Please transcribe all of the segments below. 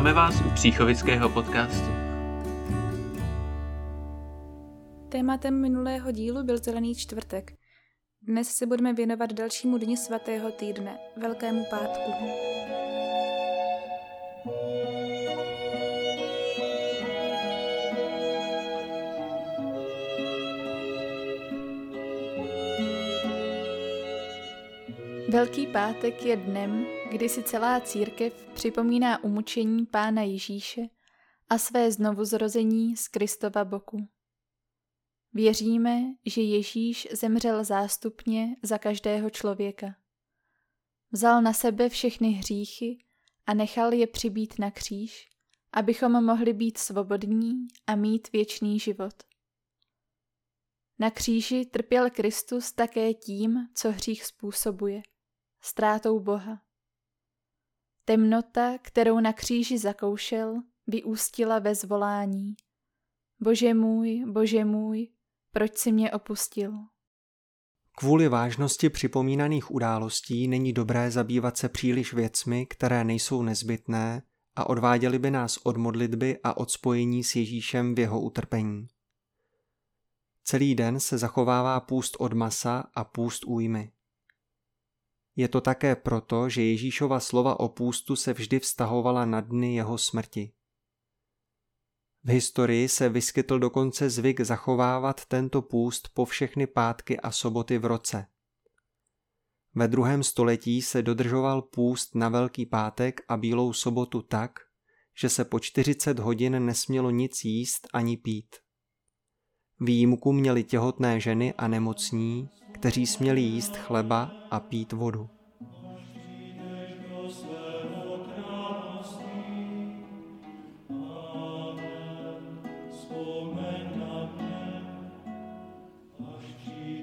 Vítáme vás u Příchovického podcastu. Tématem minulého dílu byl Zelený čtvrtek. Dnes se budeme věnovat dalšímu dni svatého týdne, Velkému pátku. Velký pátek je dnem, kdy si celá církev připomíná umučení Pána Ježíše a své znovuzrození z Kristova boku. Věříme, že Ježíš zemřel zástupně za každého člověka. Vzal na sebe všechny hříchy a nechal je přibít na kříž, abychom mohli být svobodní a mít věčný život. Na kříži trpěl Kristus také tím, co hřích způsobuje, ztrátou Boha. Temnota, kterou na kříži zakoušel, vyústila ve zvolání. Bože můj, bože můj, proč si mě opustil? Kvůli vážnosti připomínaných událostí není dobré zabývat se příliš věcmi, které nejsou nezbytné a odváděly by nás od modlitby a od spojení s Ježíšem v jeho utrpení. Celý den se zachovává půst od masa a půst újmy. Je to také proto, že Ježíšova slova o půstu se vždy vztahovala na dny jeho smrti. V historii se vyskytl dokonce zvyk zachovávat tento půst po všechny pátky a soboty v roce. Ve druhém století se dodržoval půst na Velký pátek a Bílou sobotu tak, že se po 40 hodin nesmělo nic jíst ani pít. Výjimku měly těhotné ženy a nemocní, kteří směli jíst chleba a pít vodu.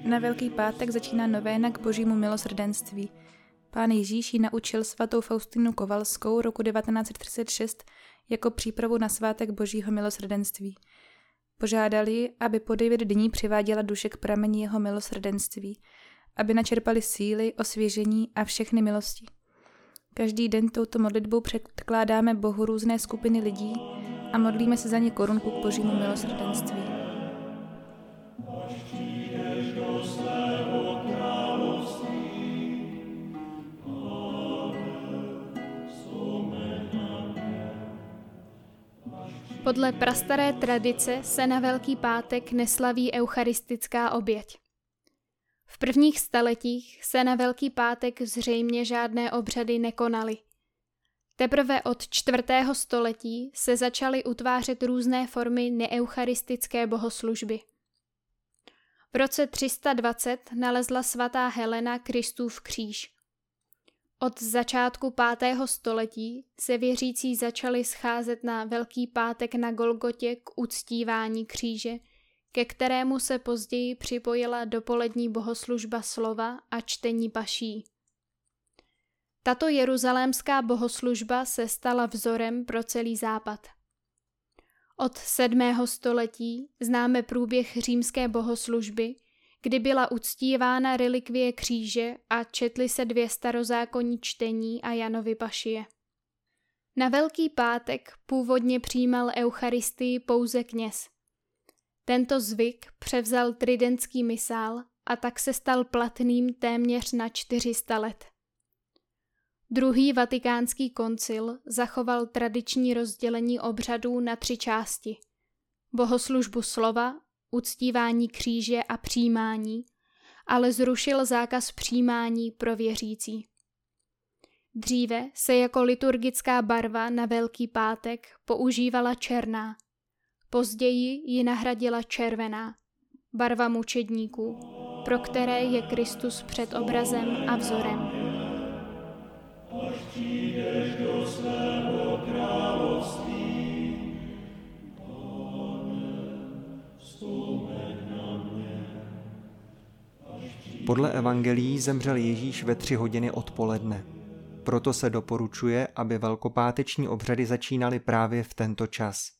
Na Velký pátek začíná novéna k božímu milosrdenství. Pán Ježíš ji naučil svatou Faustinu Kovalskou roku 1936 jako přípravu na svátek božího milosrdenství. Požádali, aby po devět dní přiváděla duše k prameni jeho milosrdenství, aby načerpali síly, osvěžení a všechny milosti. Každý den touto modlitbou předkládáme Bohu různé skupiny lidí a modlíme se za ně korunku k božímu milosrdenství. Podle prastaré tradice se na Velký pátek neslaví eucharistická oběť. V prvních staletích se na Velký pátek zřejmě žádné obřady nekonaly. Teprve od čtvrtého století se začaly utvářet různé formy neeucharistické bohoslužby. V roce 320 nalezla svatá Helena Kristův kříž. Od začátku pátého století se věřící začali scházet na Velký pátek na Golgotě k uctívání kříže, ke kterému se později připojila dopolední bohoslužba slova a čtení paší. Tato jeruzalémská bohoslužba se stala vzorem pro celý západ. Od sedmého století známe průběh římské bohoslužby, kdy byla uctívána relikvie kříže a četly se dvě starozákonní čtení a Janovi pašie. Na Velký pátek původně přijímal Eucharistii pouze kněz. Tento zvyk převzal tridentský misál a tak se stal platným téměř na 400 let. Druhý vatikánský koncil zachoval tradiční rozdělení obřadů na tři části. Bohoslužbu slova uctívání kříže a přijímání, ale zrušil zákaz přijímání pro věřící. Dříve se jako liturgická barva na Velký pátek používala černá, později ji nahradila červená, barva mučedníků, pro které je Kristus před obrazem a vzorem. Až přijdeš do svého království, Podle evangelií zemřel Ježíš ve tři hodiny odpoledne. Proto se doporučuje, aby velkopáteční obřady začínaly právě v tento čas.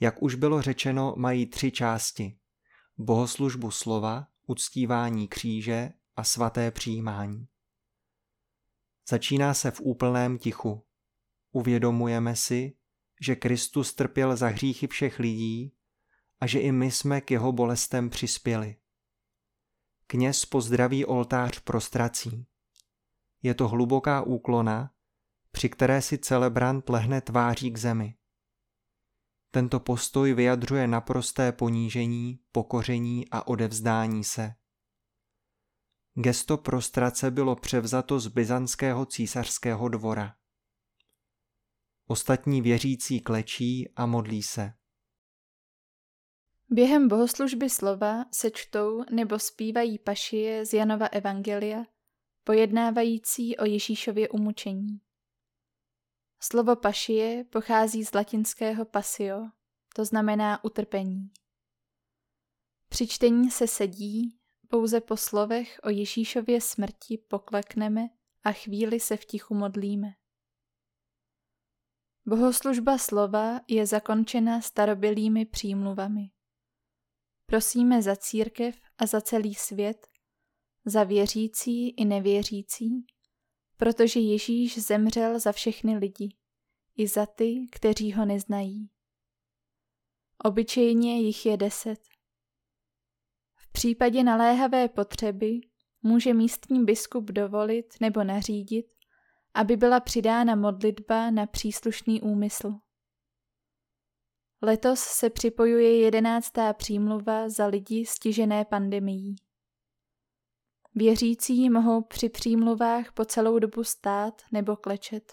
Jak už bylo řečeno, mají tři části. Bohoslužbu slova, uctívání kříže a svaté přijímání. Začíná se v úplném tichu. uvědomujeme si, že Kristus trpěl za hříchy všech lidí a že i my jsme k jeho bolestem přispěli. Kněz pozdraví oltář prostrací. Je to hluboká úklona, při které si celebrant lehne tváří k zemi. Tento postoj vyjadřuje naprosté ponížení, pokoření a odevzdání se. Gesto prostrace bylo převzato z byzantského císařského dvora. Ostatní věřící klečí a modlí se. Během bohoslužby slova se čtou nebo zpívají pašie z Janova Evangelia, pojednávající o Ježíšově umučení. Slovo pašie pochází z latinského pasio, to znamená utrpení. Při čtení se sedí, pouze po slovech o Ježíšově smrti poklekneme a chvíli se v tichu modlíme. Bohoslužba slova je zakončena starobilými přímluvami. Prosíme za církev a za celý svět, za věřící i nevěřící, protože Ježíš zemřel za všechny lidi, i za ty, kteří ho neznají. Obyčejně jich je deset. V případě naléhavé potřeby může místní biskup dovolit nebo nařídit, aby byla přidána modlitba na příslušný úmysl. Letos se připojuje jedenáctá přímluva za lidi stižené pandemií. Věřící mohou při přímluvách po celou dobu stát nebo klečet.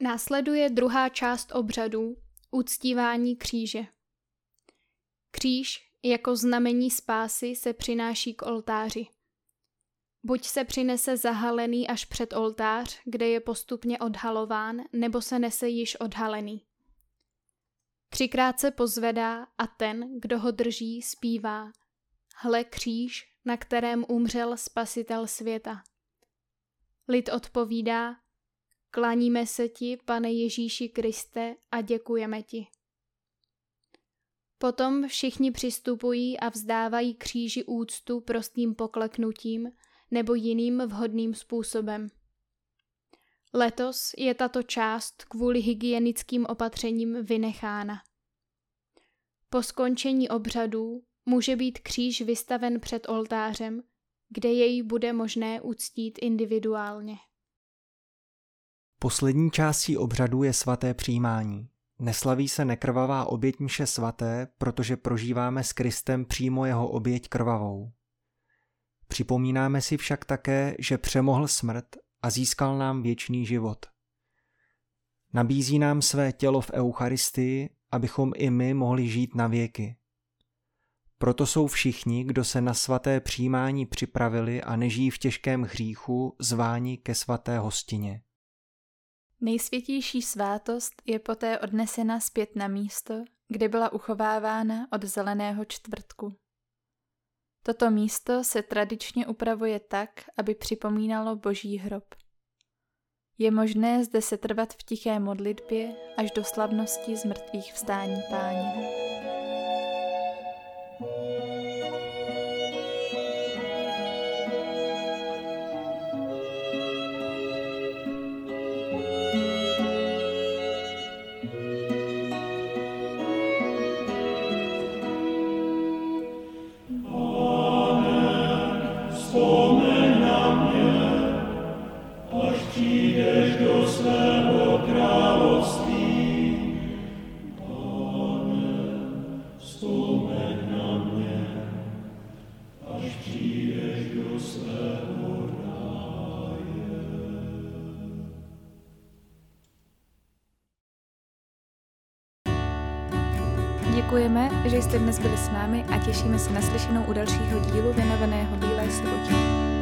Následuje druhá část obřadu, uctívání kříže. Kříž jako znamení spásy se přináší k oltáři. Buď se přinese zahalený až před oltář, kde je postupně odhalován, nebo se nese již odhalený. Třikrát se pozvedá a ten, kdo ho drží, zpívá. Hle kříž, na kterém umřel spasitel světa. Lid odpovídá, klaníme se ti, pane Ježíši Kriste, a děkujeme ti. Potom všichni přistupují a vzdávají kříži úctu prostým pokleknutím nebo jiným vhodným způsobem. Letos je tato část kvůli hygienickým opatřením vynechána. Po skončení obřadů může být kříž vystaven před oltářem, kde jej bude možné uctít individuálně. Poslední částí obřadu je svaté přijímání. Neslaví se nekrvavá oběť mše svaté, protože prožíváme s Kristem přímo jeho oběť krvavou. Připomínáme si však také, že přemohl smrt a získal nám věčný život. Nabízí nám své tělo v Eucharistii, abychom i my mohli žít na věky. Proto jsou všichni, kdo se na svaté přijímání připravili a nežijí v těžkém hříchu, zváni ke svaté hostině. Nejsvětější svátost je poté odnesena zpět na místo, kde byla uchovávána od zeleného čtvrtku. Toto místo se tradičně upravuje tak, aby připomínalo boží hrob. Je možné zde se trvat v tiché modlitbě až do slavnosti z mrtvých vstání páně. Děkujeme, že jste dnes byli s námi a těšíme se na slyšenou u dalšího dílu věnovaného Bílé sobotě.